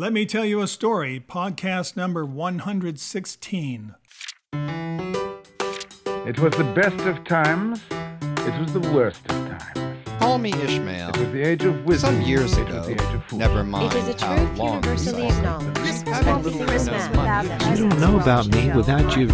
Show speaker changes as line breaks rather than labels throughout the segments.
Let me tell you a story, podcast number 116.
It was the best of times. It was the worst of times.
Call me Ishmael.
It was the age of wisdom.
Some years
it
ago.
was the age of fools.
Never mind
It is a
how
truth
long
universally
since I-
acknowledged.
Having a little
Christmas
bit of
without
money.
us
You don't know about me without you.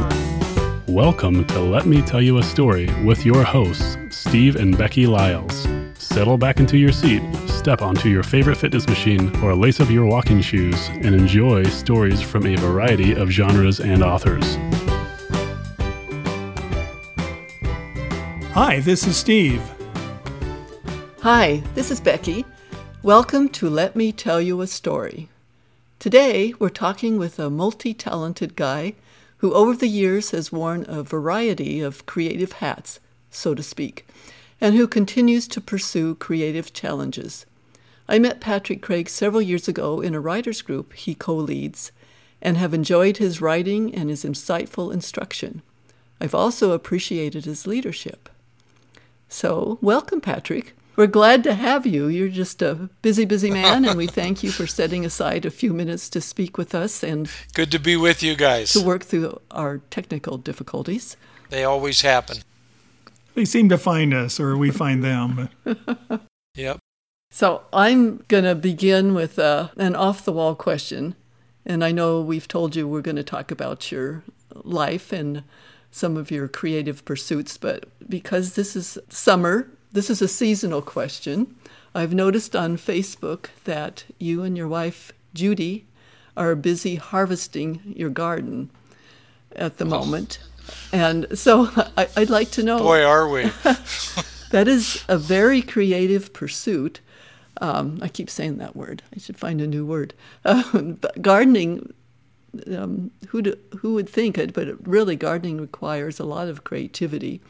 Welcome to Let Me Tell You a Story with your hosts, Steve and Becky Lyles. Settle back into your seat, step onto your favorite fitness machine, or lace up your walking shoes and enjoy stories from a variety of genres and authors.
Hi, this is Steve.
Hi, this is Becky. Welcome to Let Me Tell You a Story. Today, we're talking with a multi talented guy who, over the years, has worn a variety of creative hats, so to speak, and who continues to pursue creative challenges. I met Patrick Craig several years ago in a writers group he co leads and have enjoyed his writing and his insightful instruction. I've also appreciated his leadership. So, welcome, Patrick. We're glad to have you. You're just a busy, busy man, and we thank you for setting aside a few minutes to speak with us and
Good to be with you guys.
to work through our technical difficulties.
They always happen.
They seem to find us, or we find them.
Yep.
So, I'm going to begin with uh, an off the wall question. And I know we've told you we're going to talk about your life and some of your creative pursuits, but because this is summer, this is a seasonal question. I've noticed on Facebook that you and your wife, Judy, are busy harvesting your garden at the moment. And so I, I'd like to know
Boy, are we.
that is a very creative pursuit. Um, I keep saying that word. I should find a new word. But gardening, um, who do, who would think it? But it really, gardening requires a lot of creativity,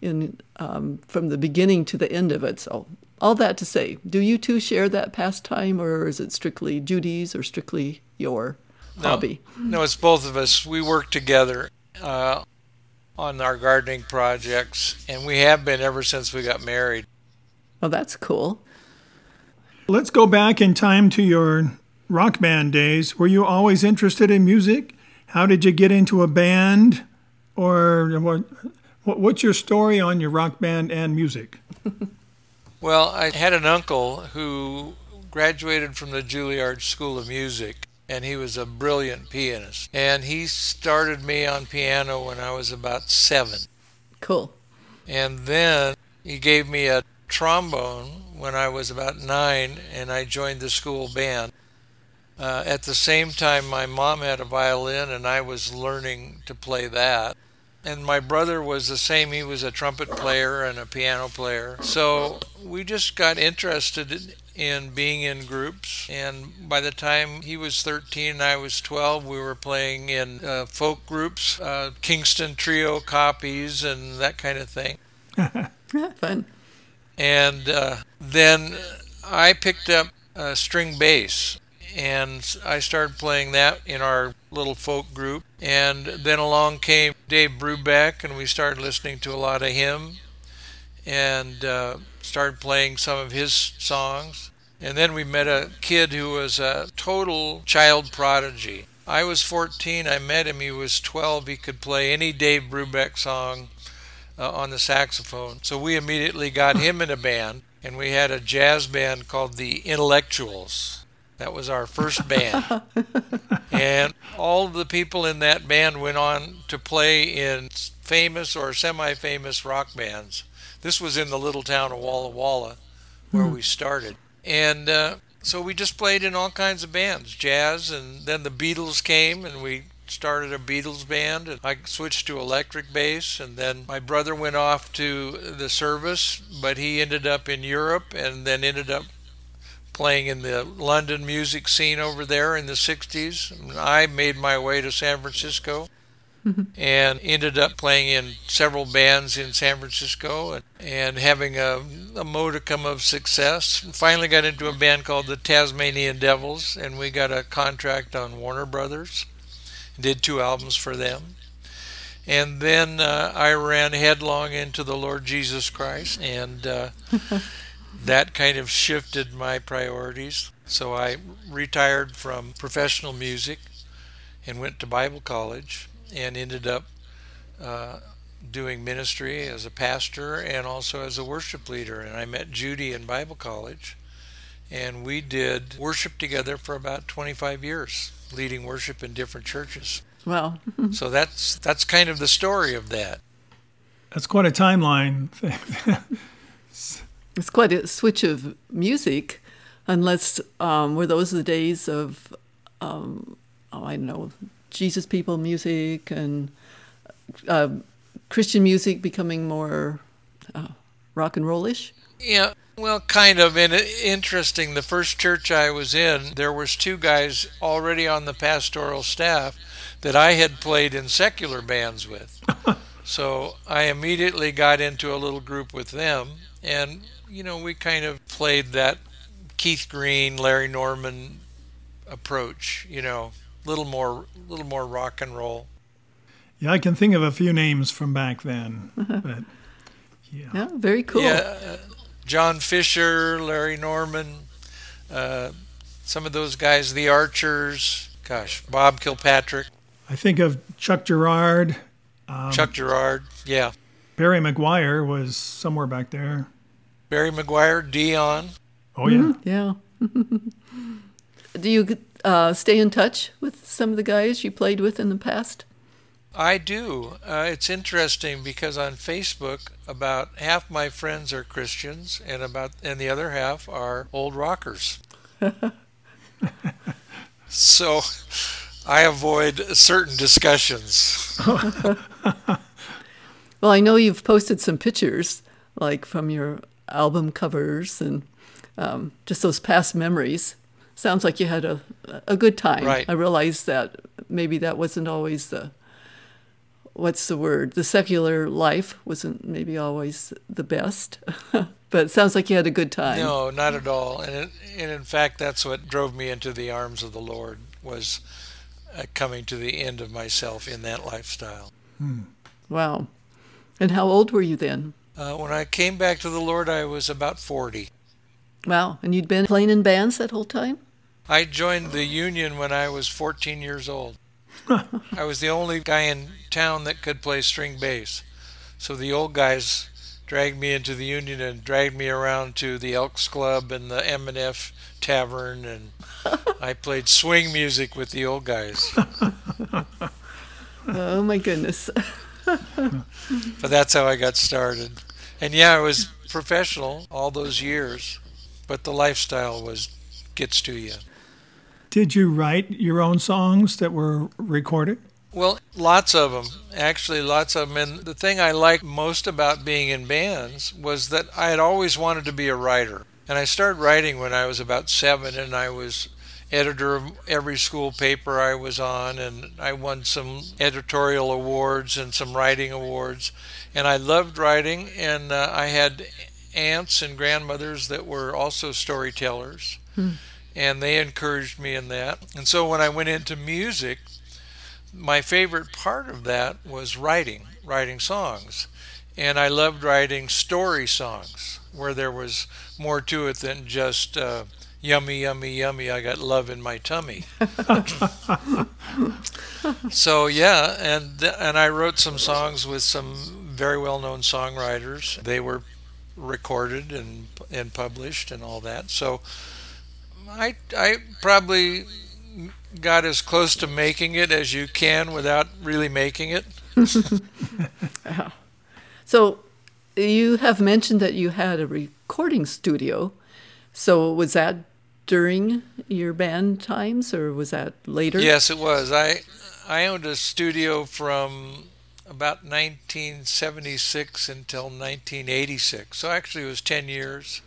in um, from the beginning to the end of it. So, all that to say, do you two share that pastime, or is it strictly Judy's, or strictly your hobby?
No, it's both of us. We work together uh, on our gardening projects, and we have been ever since we got married.
Well, that's cool.
Let's go back in time to your rock band days. Were you always interested in music? How did you get into a band? Or what, what- what's your story on your rock band and music?
Well, I had an uncle who graduated from the Juilliard School of Music, and he was a brilliant pianist. And he started me on piano when I was about seven.
Cool.
And then he gave me a trombone when I was about nine, and I joined the school band. Uh, at the same time, my mom had a violin, and I was learning to play that. And my brother was the same. He was a trumpet player and a piano player. So we just got interested in- in being in groups. And by the time he was 13 and I was 12, we were playing in uh, folk groups, uh, Kingston Trio copies, and that kind of thing.
Fun.
And uh, then I picked up uh, string bass and I started playing that in our little folk group. And then along came Dave Brubeck, and we started listening to a lot of him and uh, started playing some of his songs. And then we met a kid who was a total child prodigy. I was 14, I met him, he was 12, he could play any Dave Brubeck song uh, on the saxophone. So we immediately got him in a band, and we had a jazz band called the Intellectuals. That was our first band. and all the people in that band went on to play in famous or semi famous rock bands. This was in the little town of Walla Walla where we started. And uh, so we just played in all kinds of bands, jazz, and then the Beatles came and we started a Beatles band and I switched to electric bass and then my brother went off to the service but he ended up in Europe and then ended up playing in the London music scene over there in the 60s. And I made my way to San Francisco and ended up playing in several bands in San Francisco and, and having a, a modicum of success. Finally got into a band called the Tasmanian Devils and we got a contract on Warner Brothers. Did two albums for them. And then uh, I ran headlong into the Lord Jesus Christ, and uh, that kind of shifted my priorities. So I retired from professional music and went to Bible college and ended up uh, doing ministry as a pastor and also as a worship leader. And I met Judy in Bible college, and we did worship together for about 25 years, leading worship in different churches.
Wow.
so that's that's kind of the story of that.
That's quite a timeline.
it's quite a switch of music, unless um, were those the days of, um, oh, I don't know, Jesus people music and uh, Christian music becoming more uh, rock and rollish?
Yeah, well, kind of. And uh, interesting. The first church I was in, there was two guys already on the pastoral staff that I had played in secular bands with. so I immediately got into a little group with them, and you know we kind of played that Keith Green, Larry Norman approach. You know, little more, little more rock and roll.
Yeah, I can think of a few names from back then, uh-huh. but yeah,
yeah very cool.
Yeah, uh, John Fischer, Larry Norman, uh, some of those guys, the Archers. Gosh, Bob Kilpatrick.
I think of Chuck Girard.
Um, Chuck Girard, yeah.
Barry McGuire was somewhere back there.
Barry McGuire, Dion.
Oh yeah,
mm-hmm. yeah. Do you uh, stay in touch with some of the guys you played with in the past?
I do. Uh, it's interesting because on Facebook, about half my friends are Christians, and about and the other half are old rockers. so I avoid certain discussions.
well, I know you've posted some pictures, like from your album covers and um, just those past memories. Sounds like you had a a good time.
Right.
I realize that maybe that wasn't always the what's the word? The secular life wasn't maybe always the best, but it sounds like you had a good time.
No, not at all. And, it, and in fact, that's what drove me into the arms of the Lord was uh, coming to the end of myself in that lifestyle.
Hmm.
Wow. And how old were you then?
Uh, when I came back to the Lord, I was about 40.
Wow. And you'd been playing in bands that whole time?
I joined the union when I was 14 years old. I was the only guy in town that could play string bass. So the old guys dragged me into the union and dragged me around to the Elks Club and the M&F Tavern, and I played swing music with the old guys.
oh my goodness!
but that's how I got started. And yeah, I was professional all those years, but the lifestyle was gets to you.
Did you write your own songs that were recorded?
Well, lots of them. Actually, lots of them. And the thing I liked most about being in bands was that I had always wanted to be a writer. And I started writing when I was about seven, and I was editor of every school paper I was on, and I won some editorial awards and some writing awards. And I loved writing, and uh, I had aunts and grandmothers that were also storytellers. Hmm and they encouraged me in that. And so when I went into music, my favorite part of that was writing, writing songs. And I loved writing story songs where there was more to it than just uh, yummy, yummy, yummy, I got love in my tummy. so yeah, and and I wrote some songs with some very well-known songwriters. They were recorded and and published and all that. So I I probably got as close to making it as you can without really making it.
so you have mentioned that you had a recording studio. So was that during your band times or was that later?
Yes, it was. I I owned a studio from about 1976 until 1986. So actually it was 10 years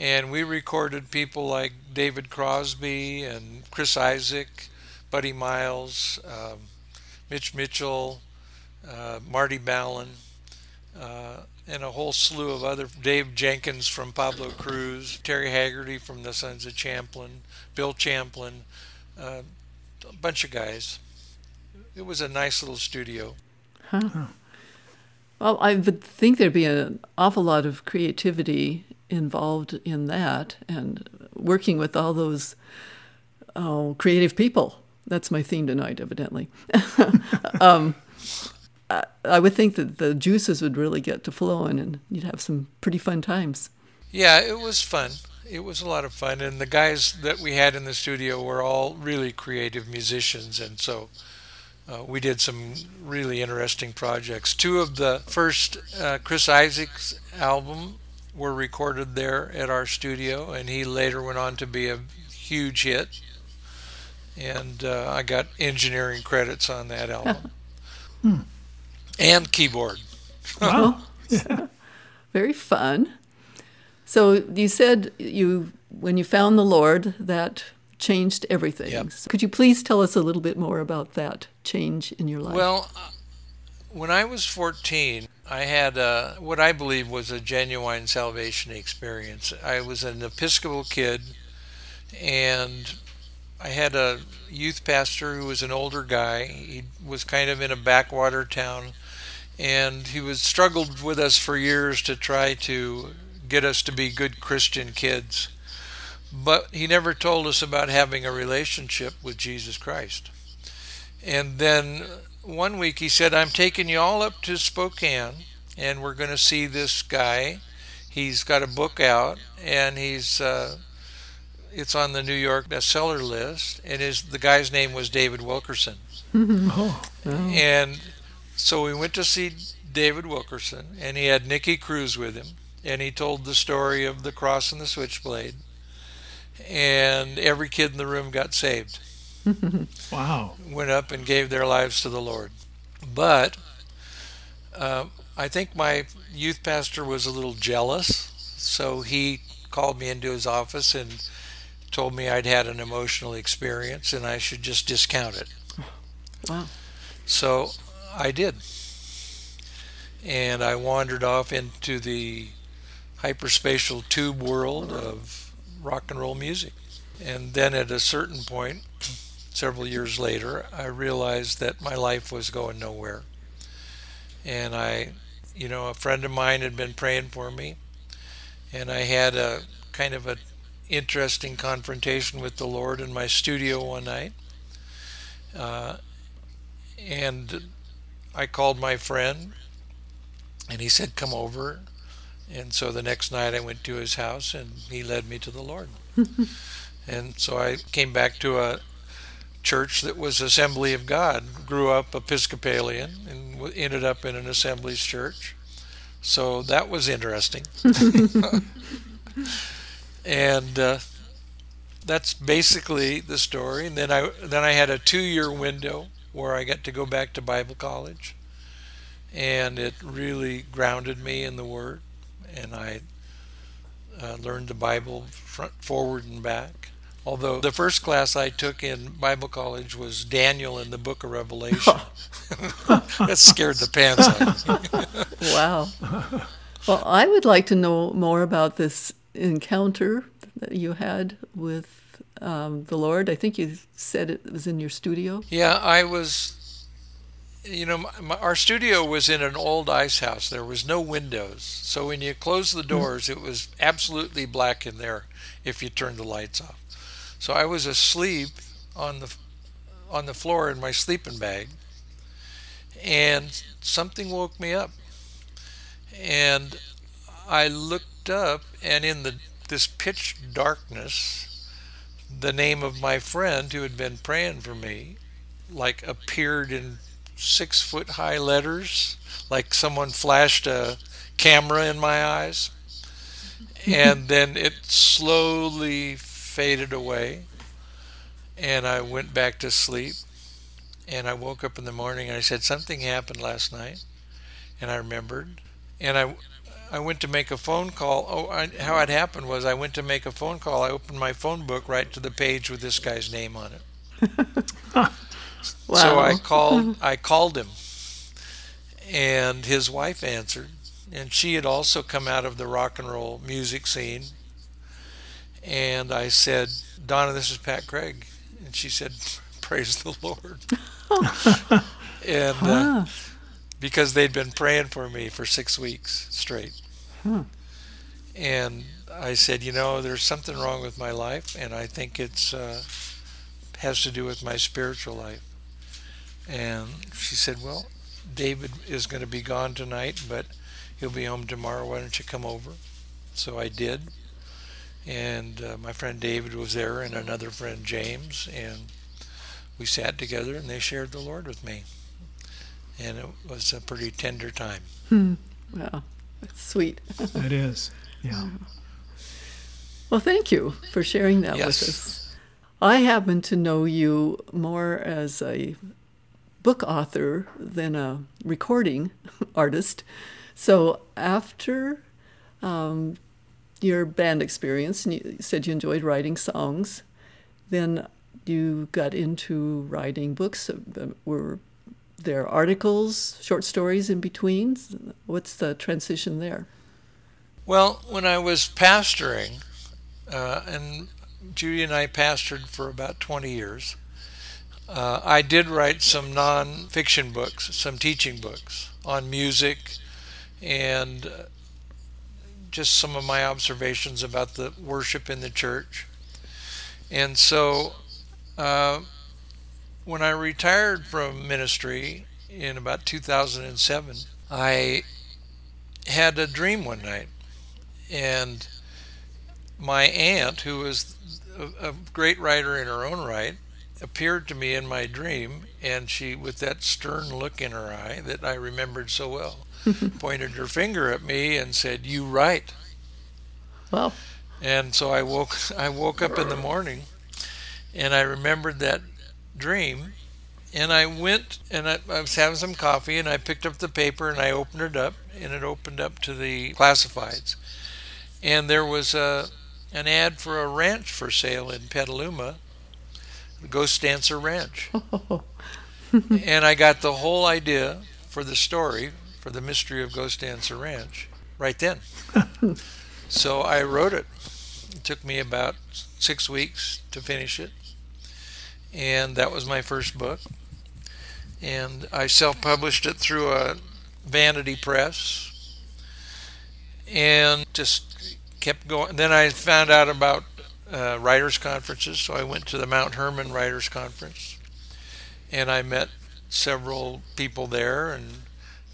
and we recorded people like David Crosby and Chris Isaak, Buddy Miles, um, Mitch Mitchell, uh, Marty Balin, uh, and a whole slew of other Dave Jenkins from Pablo Cruise, Terry Haggerty from the Sons of Champlin, Bill Champlin, uh, a bunch of guys. It was a nice little studio.
Huh. Well, I would think there'd be an awful lot of creativity involved in that. And working with all those oh, creative people. That's my theme tonight, evidently. um, I, I would think that the juices would really get to flowing and you'd have some pretty fun times.
Yeah, it was fun. It was a lot of fun. And the guys that we had in the studio were all really creative musicians. And so uh, we did some really interesting projects. Two of the first uh, Chris Isaak's album were recorded there at our studio, and he later went on to be a huge hit. And uh, I got engineering credits on that album
Hmm.
and keyboard.
Wow.
Very fun. So you said you when you found the Lord that changed everything.
Yep.
Could you please tell us a little bit more about that change in your life?
Well, uh, when I was 14, I had a, what I believe was a genuine salvation experience. I was an Episcopal kid, and I had a youth pastor who was an older guy. He was kind of in a backwater town, and he was struggled with us for years to try to get us to be good Christian kids. But he never told us about having a relationship with Jesus Christ. And then one week he said, I'm taking you all up to Spokane and we're going to see this guy. He's got a book out and he's uh, it's on the New York bestseller list and his the guy's name was David Wilkerson.
Oh,
And so we went to see David Wilkerson and he had Nicky Cruz with him and he told the story of the cross and the switchblade and every kid in the room got saved
wow.
went up and gave their lives to the Lord. But uh, I think my youth pastor was a little jealous, so he called me into his office and told me I'd had an emotional experience and I should just discount it.
wow.
So I did. And I wandered off into the hyperspatial tube world of rock and roll music. And then at a certain point, several years later, I realized that my life was going nowhere. And I, you know, a friend of mine had been praying for me, and I had a kind of an interesting confrontation with the Lord in my studio one night. Uh, and I called my friend, and he said, Come over. And so the next night I went to his house, and he led me to the Lord. and so I came back to a church that was Assembly of God. Grew up Episcopalian and ended up in an Assemblies church. So that was interesting. and uh, that's basically the story. And then I then I had a two-year window where I got to go back to Bible college, and it really grounded me in the Word, and I uh, learned the Bible front, forward, and back. Although the first class I took in Bible college was Daniel in the Book of Revelation. that scared the pants out of me.
Wow. well, I would like to know more about this encounter that you had with um, the Lord. I think you said it was in your studio.
Yeah, I was, you know, my, my, our studio was in an old ice house. There was no windows. So when you closed the doors, it was absolutely black in there if you turned the lights off. So I was asleep on the on the floor in my sleeping bag, and something woke me up. And I looked up, and in the this pitch darkness, the name of my friend who had been praying for me, like appeared in six foot high letters, like someone flashed a camera in my eyes, and then it slowly faded away, and I went back to sleep. And I woke up in the morning and I said something happened last night, and I remembered, and I I went to make a phone call. Oh, I, how it happened was I went to make a phone call. I opened my phone book right to the page with this guy's name on it. So I called I called him and his wife answered and she had also come out of the rock and roll music scene and I said, "Donna, this is Pat Craig." And she said, "Praise the Lord." and uh, because they'd been praying for me for 6 weeks straight. And I said, you know, there's something wrong with my life, and I think it's uh, has to do with my spiritual life. And she said, well, David is going to be gone tonight, but he'll be home tomorrow. Why don't you come over? So I did. And uh, my friend David was there, and another friend James, and we sat together, and they shared the Lord with me. And it was a pretty tender time.
Hmm. Wow, that's sweet.
It is. Yeah.
Well, thank you for sharing that
Yes.
with us. I happen to know you more as a book author than a recording artist. So after um, your band experience, and you said you enjoyed writing songs, then you got into writing books. Were there articles, short stories in between? What's the transition there?
Well, when I was pastoring, uh, and Judy and I pastored for about 20 years, uh, I did write some non-fiction books, some teaching books on music, and just some of my observations about the worship in the church. And so, uh, when I retired from ministry in about 2007, I had a dream one night and my aunt, who was a, a great writer in her own right, appeared to me in my dream, and she, with that stern look in her eye that I remembered so well, pointed her finger at me and said, "You write."
Well,
And so I woke I woke up in the morning and I remembered that dream and I went and I, I was having some coffee and I picked up the paper and I opened it up and it opened up to the classifieds and there was a an ad for a ranch for sale in Petaluma, the Ghost Dancer Ranch. and I got the whole idea for the story for the mystery of Ghost Dancer Ranch right then. So I wrote it. It took me about six weeks to finish it. And that was my first book. And I self published it through a vanity press and just kept going. Then I found out about uh, writers' conferences, so I went to the Mount Hermon Writers' Conference. And I met several people there and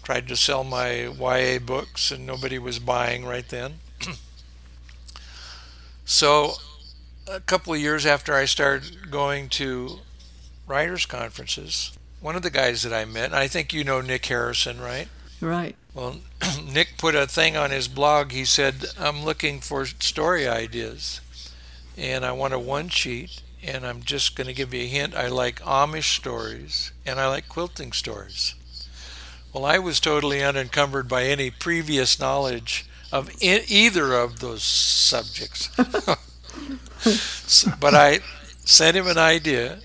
tried to sell my YA books, and nobody was buying right then. So, a couple of years after I started going to writers' conferences, one of the guys that I met, and I think you know Nick Harrison, right?
right.
Well, Nick put a thing on his blog. He said, I'm looking for story ideas, and I want a one sheet, and I'm just going to give you a hint. I like Amish stories, and I like quilting stories. Well, I was totally unencumbered by any previous knowledge of either of those subjects. So- but I sent him an idea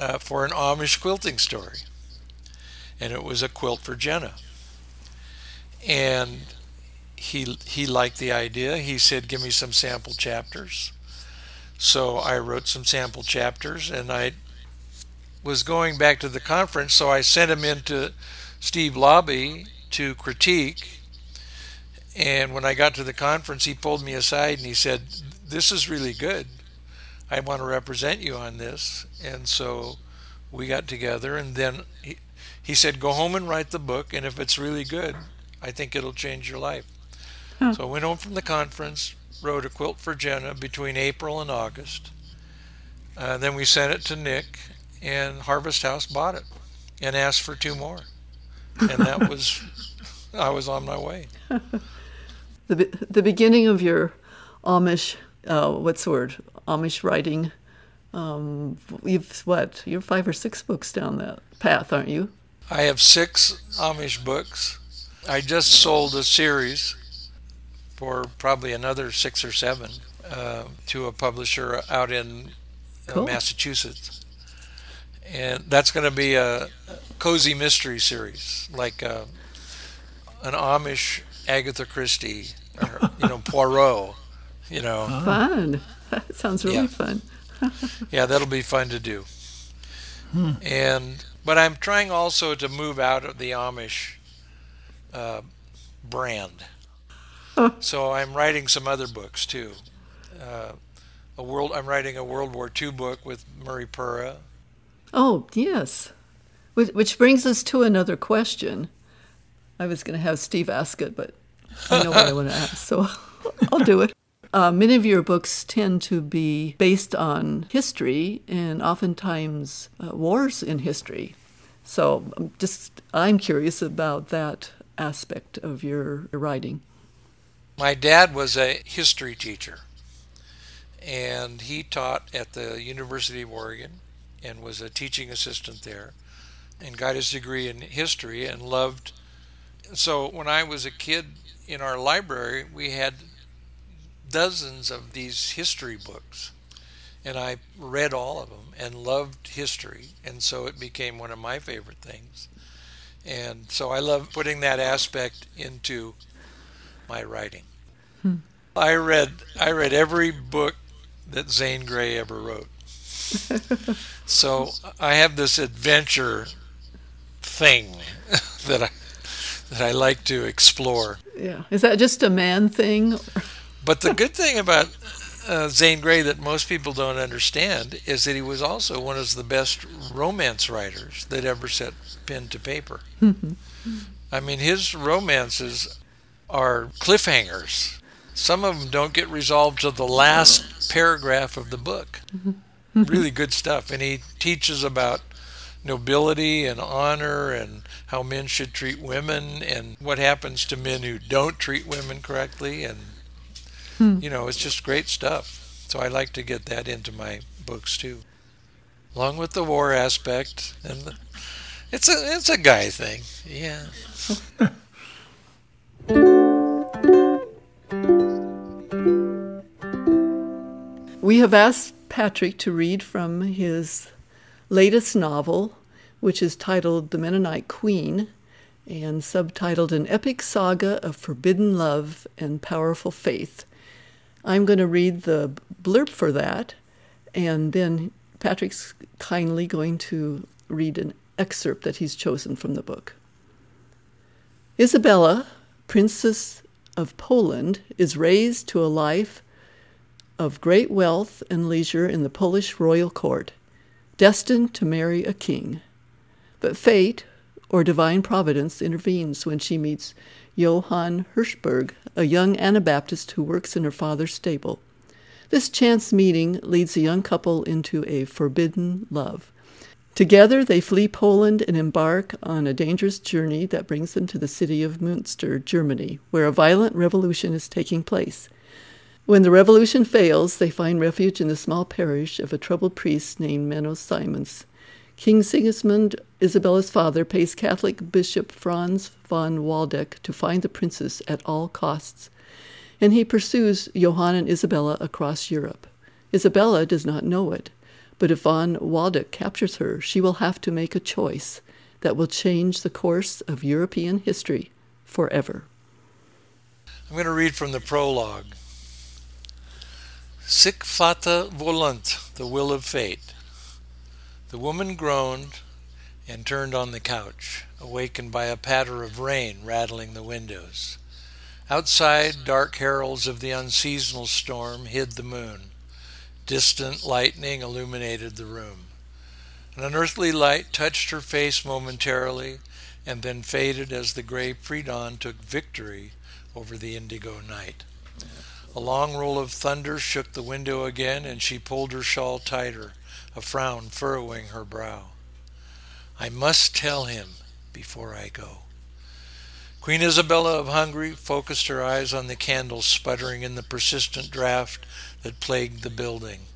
uh, for an Amish quilting story, and it was a quilt for Jenna. And he he liked the idea. He said, "Give me some sample chapters." So I wrote some sample chapters, and I was going back to the conference, so I sent him into Steve Laube to critique. And when I got to the conference, he pulled me aside and he said, This is really good. I want to represent you on this. And so we got together, and then he, he said, Go home and write the book, and if it's really good, I think it'll change your life. So I went home from the conference, wrote a quilt for Jenna between April and August. Uh, then we sent it to Nick, and Harvest House bought it and asked for two more. And that was, I was on my way.
The, be- the beginning of your Amish, uh, what's the word? Amish writing. Um, you've what? You're five or six books down that path, aren't you?
I have six Amish books. I just sold a series for probably another six or seven uh, to a publisher out in uh,
Cool.
Massachusetts. And that's going to be a cozy mystery series, like uh, an Amish Agatha Christie, or, you know, Poirot. You know,
Fun. That sounds really
Yeah.
fun.
yeah, that'll be fun to do. And but I'm trying also to move out of the Amish uh, brand. so I'm writing some other books too. Uh, a world. I'm writing a World War II book with Murray Pura.
Oh yes, which, brings us to another question. I was going to have Steve ask it, but I know what I want to ask, so I'll do it. Uh, many of your books tend to be based on history and oftentimes uh, wars in history. So I'm just I'm curious about that aspect of your writing.
My dad was a history teacher, and he taught at the University of Oregon and was a teaching assistant there and got his degree in history and loved so when I was a kid in our library we had dozens of these history books. And I read all of them and loved history and so it became one of my favorite things. And so I love putting that aspect into my writing. Hmm. I read I read every book that Zane Grey ever wrote so I have this adventure thing that I that I like to explore.
Yeah, is that just a man thing?
but the good thing about uh, Zane Grey that most people don't understand is that he was also one of the best romance writers that ever set pen to paper. I mean, his romances are cliffhangers. Some of them don't get resolved to the last paragraph of the book. really good stuff. And he teaches about nobility and honor and how men should treat women and what happens to men who don't treat women correctly. And hmm. you know it's just great stuff. So i like to get that into my books too. Along with the war aspect and the, it's a it's a guy thing. Yeah.
We have asked patrick to read from his latest novel, which is titled The Mennonite Queen and subtitled An Epic Saga of Forbidden Love and Powerful Faith. I'm going to read the blurb for that, and then Patrick's kindly going to read an excerpt that he's chosen from the book. Isabella, Princess of Poland, is raised to a life of great wealth and leisure in the Polish royal court destined to marry a king. But fate, or divine providence, intervenes when she meets Johann Hirschberg, a young Anabaptist who works in her father's stable. This chance meeting leads the young couple into a forbidden love. Together, they flee Poland and embark on a dangerous journey that brings them to the city of Münster, Germany, where a violent revolution is taking place. When the revolution fails, they find refuge in the small parish of a troubled priest named Menno Simons. King Sigismund, Isabella's father, pays Catholic Bishop Franz von Waldeck to find the princess at all costs, and he pursues Johann and Isabella across Europe. Isabella does not know it, but if von Waldeck captures her, she will have to make a choice that will change the course of European history forever.
I'm going to read from the prologue. Sic fata volunt, the will of fate. The woman groaned and turned on the couch, awakened by a patter of rain rattling the windows. Outside, dark heralds of the unseasonal storm hid the moon. Distant lightning illuminated the room. An unearthly light touched her face momentarily and then faded as the gray pre-dawn took victory over the indigo night. A long roll of thunder shook the window again, and she pulled her shawl tighter, a frown furrowing her brow. I must tell him before I go. Queen Isabella of Hungary focused her eyes on the candles sputtering in the persistent draught that plagued the building.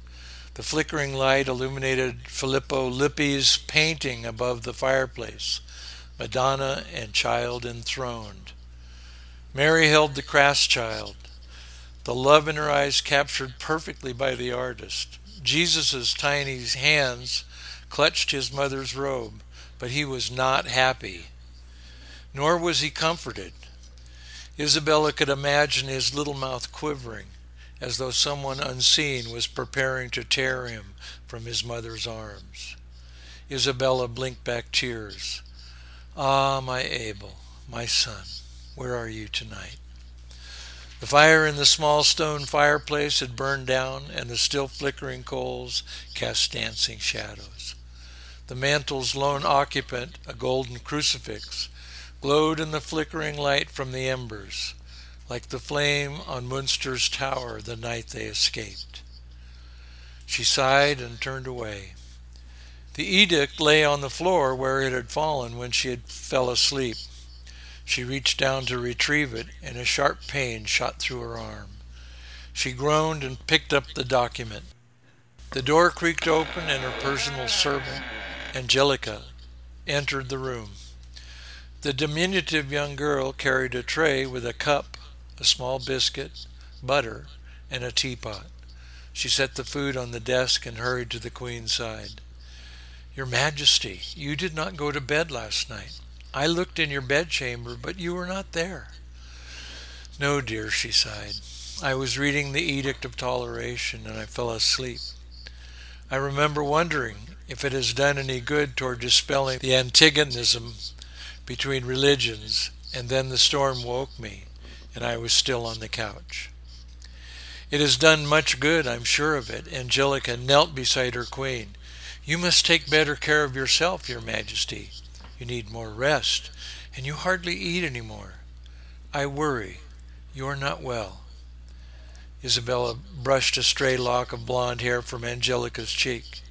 The flickering light illuminated Filippo Lippi's painting above the fireplace, Madonna and Child enthroned. Mary held the crass child, the love in her eyes captured perfectly by the artist. Jesus' tiny hands clutched his mother's robe, but he was not happy. Nor was he comforted. Isabella could imagine his little mouth quivering, as though someone unseen was preparing to tear him from his mother's arms. Isabella blinked back tears. Ah, my Abel, my son, where are you tonight? The fire in the small stone fireplace had burned down, and the still flickering coals cast dancing shadows. The mantel's lone occupant, a golden crucifix, glowed in the flickering light from the embers, like the flame on Munster's tower the night they escaped. She sighed and turned away. The edict lay on the floor where it had fallen when she had fell asleep. She reached down to retrieve it, and a sharp pain shot through her arm. She groaned and picked up the document. The door creaked open, and her personal servant, Angelica, entered the room. The diminutive young girl carried a tray with a cup, a small biscuit, butter, and a teapot. She set the food on the desk and hurried to the Queen's side. Your Majesty, you did not go to bed last night. I looked in your bedchamber, but you were not there. No, dear, she sighed. I was reading the Edict of Toleration and I fell asleep. I remember wondering if it has done any good toward dispelling the antagonism between religions, and then the storm woke me, and I was still on the couch. It has done much good, I'm sure of it. Angelica knelt beside her queen. You must take better care of yourself, your majesty. You need more rest, and you hardly eat any more. I worry. You are not well. Isabella brushed a stray lock of blonde hair from Angelica's cheek.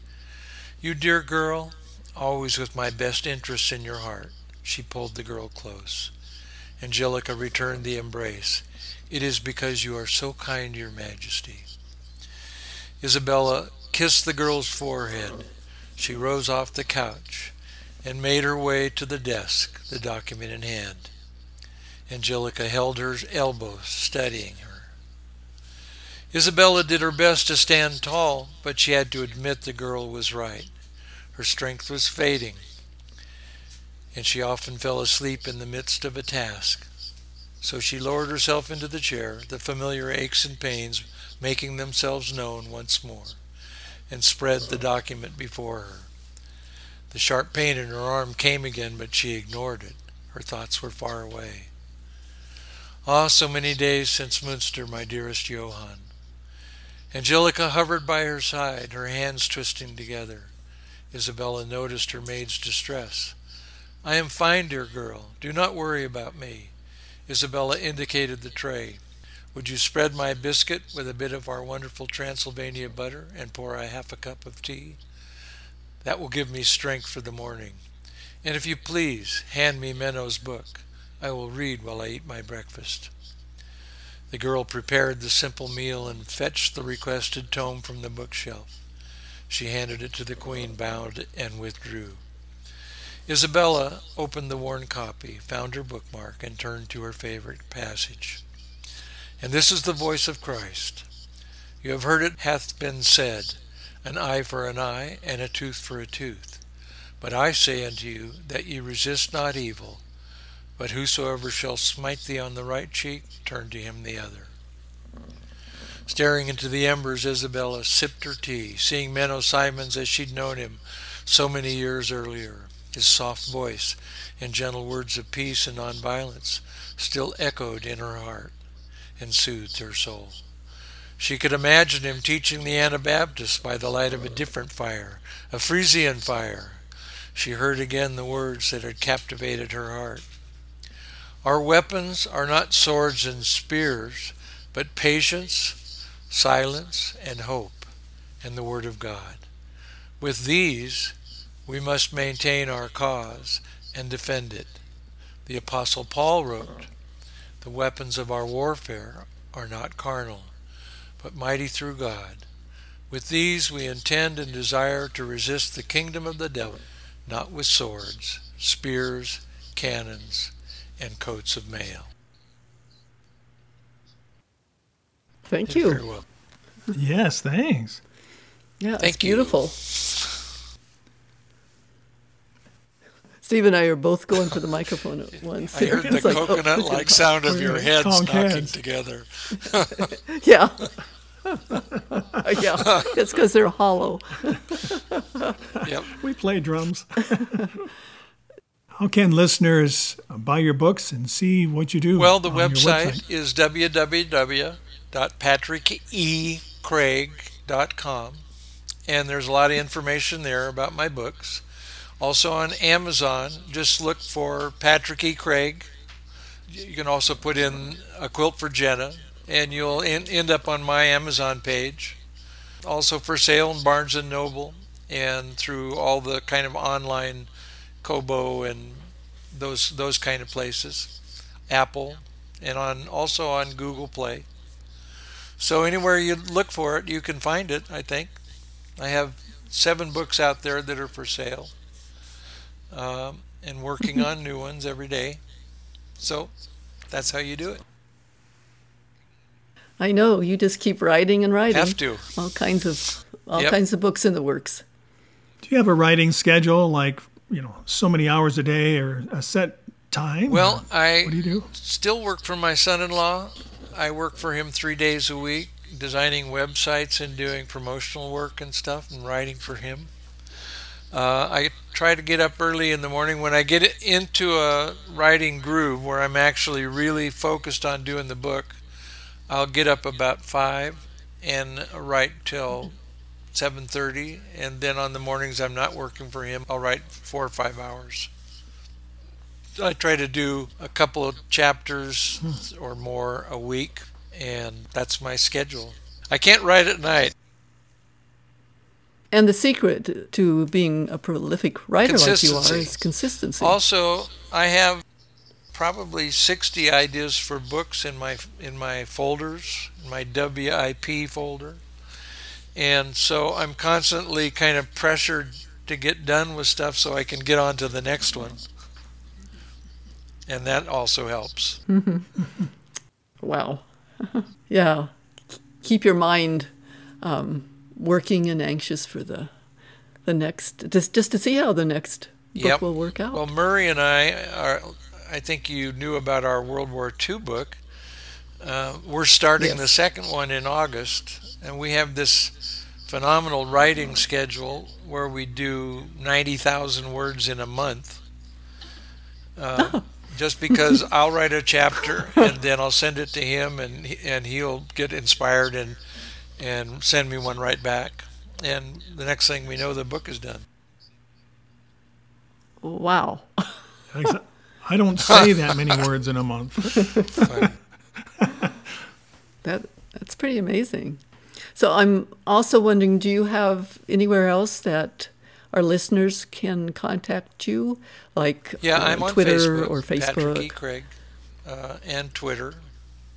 You dear girl, always with my best interests in your heart. She pulled the girl close. Angelica returned the embrace. It is because you are so kind, your majesty. Isabella kissed the girl's forehead. She rose off the couch and made her way to the desk, the document in hand. Angelica held her elbow, studying her. Isabella did her best to stand tall, but she had to admit the girl was right. Her strength was fading, and she often fell asleep in the midst of a task. So she lowered herself into the chair, the familiar aches and pains making themselves known once more, and spread the document before her. The sharp pain in her arm came again, but she ignored it. Her thoughts were far away. Ah, so many days since Munster, my dearest Johann. Angelica hovered by her side, her hands twisting together. Isabella noticed her maid's distress. I am fine, dear girl. Do not worry about me. Isabella indicated the tray. Would you spread my biscuit with a bit of our wonderful Transylvania butter and pour a half a cup of tea? That will give me strength for the morning. And if you please, hand me Menno's book. I will read while I eat my breakfast. The girl prepared the simple meal and fetched the requested tome from the bookshelf. She handed it to the queen, bowed, and withdrew. Isabella opened the worn copy, found her bookmark, and turned to her favorite passage. And this is the voice of Christ. You have heard it hath been said, an eye for an eye, and a tooth for a tooth. But I say unto you, that ye resist not evil, but whosoever shall smite thee on the right cheek, turn to him the other. Staring into the embers, Isabella sipped her tea, seeing Menno Simons as she'd known him so many years earlier. His soft voice and gentle words of peace and nonviolence still echoed in her heart and soothed her soul. She could imagine him teaching the Anabaptists by the light of a different fire, a Frisian fire. She heard again the words that had captivated her heart. Our weapons are not swords and spears, but patience, silence, and hope, and the Word of God. With these, we must maintain our cause and defend it. The Apostle Paul wrote, The weapons of our warfare are not carnal but mighty through God. With these we intend and desire to resist the kingdom of the devil, not with swords, spears, cannons, and coats of mail.
Thank
Did
you.
Very well.
Yes, thanks.
Yeah, it's
Thank you.
beautiful. Steve and I are both going for the microphone at once.
I heard the
It's like, oh,
coconut-like sound of your heads
Conk
knocking
heads.
together.
Yeah. yeah, it's because they're hollow.
Yep.
We play drums. How can listeners buy your books and see what you do?
Well, the
on your
website, is www.patrickecraig.com, and there's a lot of information there about my books. Also on Amazon, just look for Patrick E. Craig. You can also put in a quilt for Jenna, and you'll end up on my Amazon page. Also for sale in Barnes and Noble, and through all the kind of online Kobo and those those kind of places, Apple, and on also on Google Play. So anywhere you look for it, you can find it. I think I have seven books out there that are for sale, um, and working on new ones every day. So that's how you do it.
I know you just keep writing and writing.
Have to.
All kinds of all
Yep.
kinds of books in the works.
Do you have a writing schedule, like you know, so many hours a day, or a set time?
Well, I
what do you do?
still work for my son-in-law. I work for him three days a week, designing websites and doing promotional work and stuff, and writing for him. Uh, I try to get up early in the morning. When I get into a writing groove where I'm actually really focused on doing the book, I'll get up about five and write till 7:30, and then on the mornings I'm not working for him, I'll write four or five hours. I try to do a couple of chapters or more a week, and that's my schedule. I can't write at night.
And the secret to being a prolific writer like you are is consistency.
Also, I have probably 60 ideas for books in my in my folders, in my WIP folder. And so I'm constantly kind of pressured to get done with stuff so I can get on to the next one. And that also helps.
Wow. yeah. Keep your mind um, working and anxious for the the next just just to see how the next book
Yep.
will work out.
Well, Murray and I are. I think you knew about our World War II book. Uh, we're starting
Yes.
the second one in August, and we have this phenomenal writing schedule where we do 90,000 words in a month. Uh, just because I'll write a chapter and then I'll send it to him, and and he'll get inspired and and send me one right back. And the next thing we know, the book is done.
wow.
I don't say that many words in a month.
That that's pretty amazing. So I'm also wondering, do you have anywhere else that our listeners can contact you, like
Yeah,
uh,
I'm on
Twitter
Facebook,
or
Patrick E.
Facebook?
Craig, uh, and Twitter.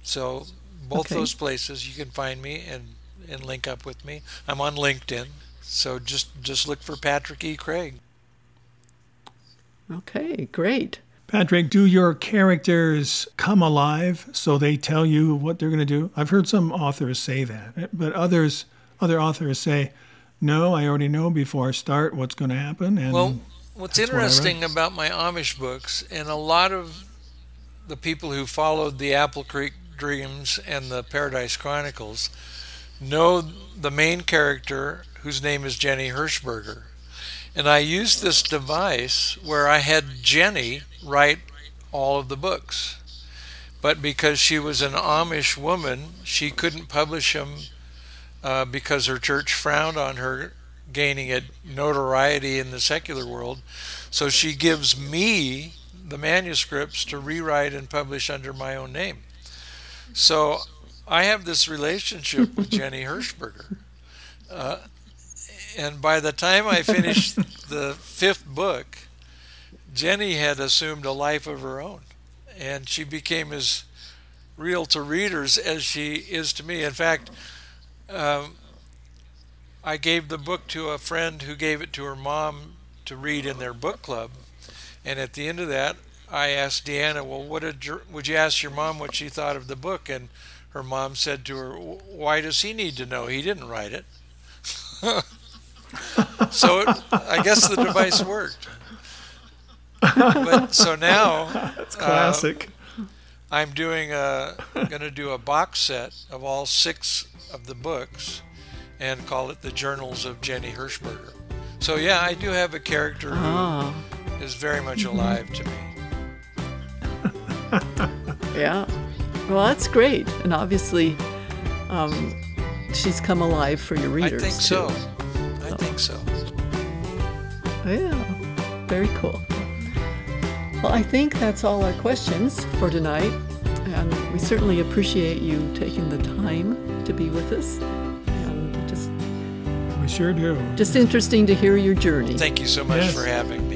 So both
Okay.
those places you can find me and and link up with me. I'm on LinkedIn, so just just look for Patrick E. Craig.
Okay, great.
Patrick, do your characters come alive so they tell you what they're going to do? I've heard some authors say that, but others, other authors say, "No, I already know before I start what's going to happen." And
Well, what's
that's what
interesting about my Amish books, and a lot of the people who followed the Apple Creek Dreams and the Paradise Chronicles know the main character whose name is Jenny Hershberger. And I used this device where I had Jenny write all of the books. But because she was an Amish woman, she couldn't publish them uh, because her church frowned on her gaining a notoriety in the secular world. So she gives me the manuscripts to rewrite and publish under my own name. So I have this relationship with Jenny Hershberger. Uh, and by the time I finished the fifth book, Jenny had assumed a life of her own. And she became as real to readers as she is to me. In fact, um, I gave the book to a friend who gave it to her mom to read in their book club. And at the end of that, I asked Deanna, "Well, what did your, would you ask your mom what she thought of the book?" And her mom said to her, "Why does he need to know? He didn't write it." so it, I guess the device worked. But so now
it's classic.
I'm doing a going to do a box set of all six of the books and call it the Journals of Jenny Hershberger. So yeah, I do have a character who
Ah,
is very much alive to me.
yeah. Well, that's great. And obviously, um, she's come alive for your readers.
I
readers.
think so.
too.
I think so.
Yeah, very cool. Well, I think that's all our questions for tonight. And we certainly appreciate you taking the time to be with us. And just,
We sure do.
just interesting to hear your journey.
Thank you so much
Yes.
for having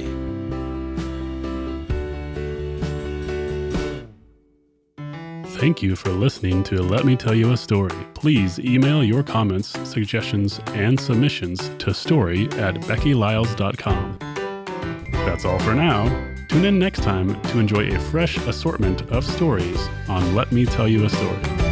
Thank you for listening to Let Me Tell You a Story. Please email your comments, suggestions, and submissions to story at beckylyles.com. That's all for now. Tune in next time to enjoy a fresh assortment of stories on Let Me Tell You a Story.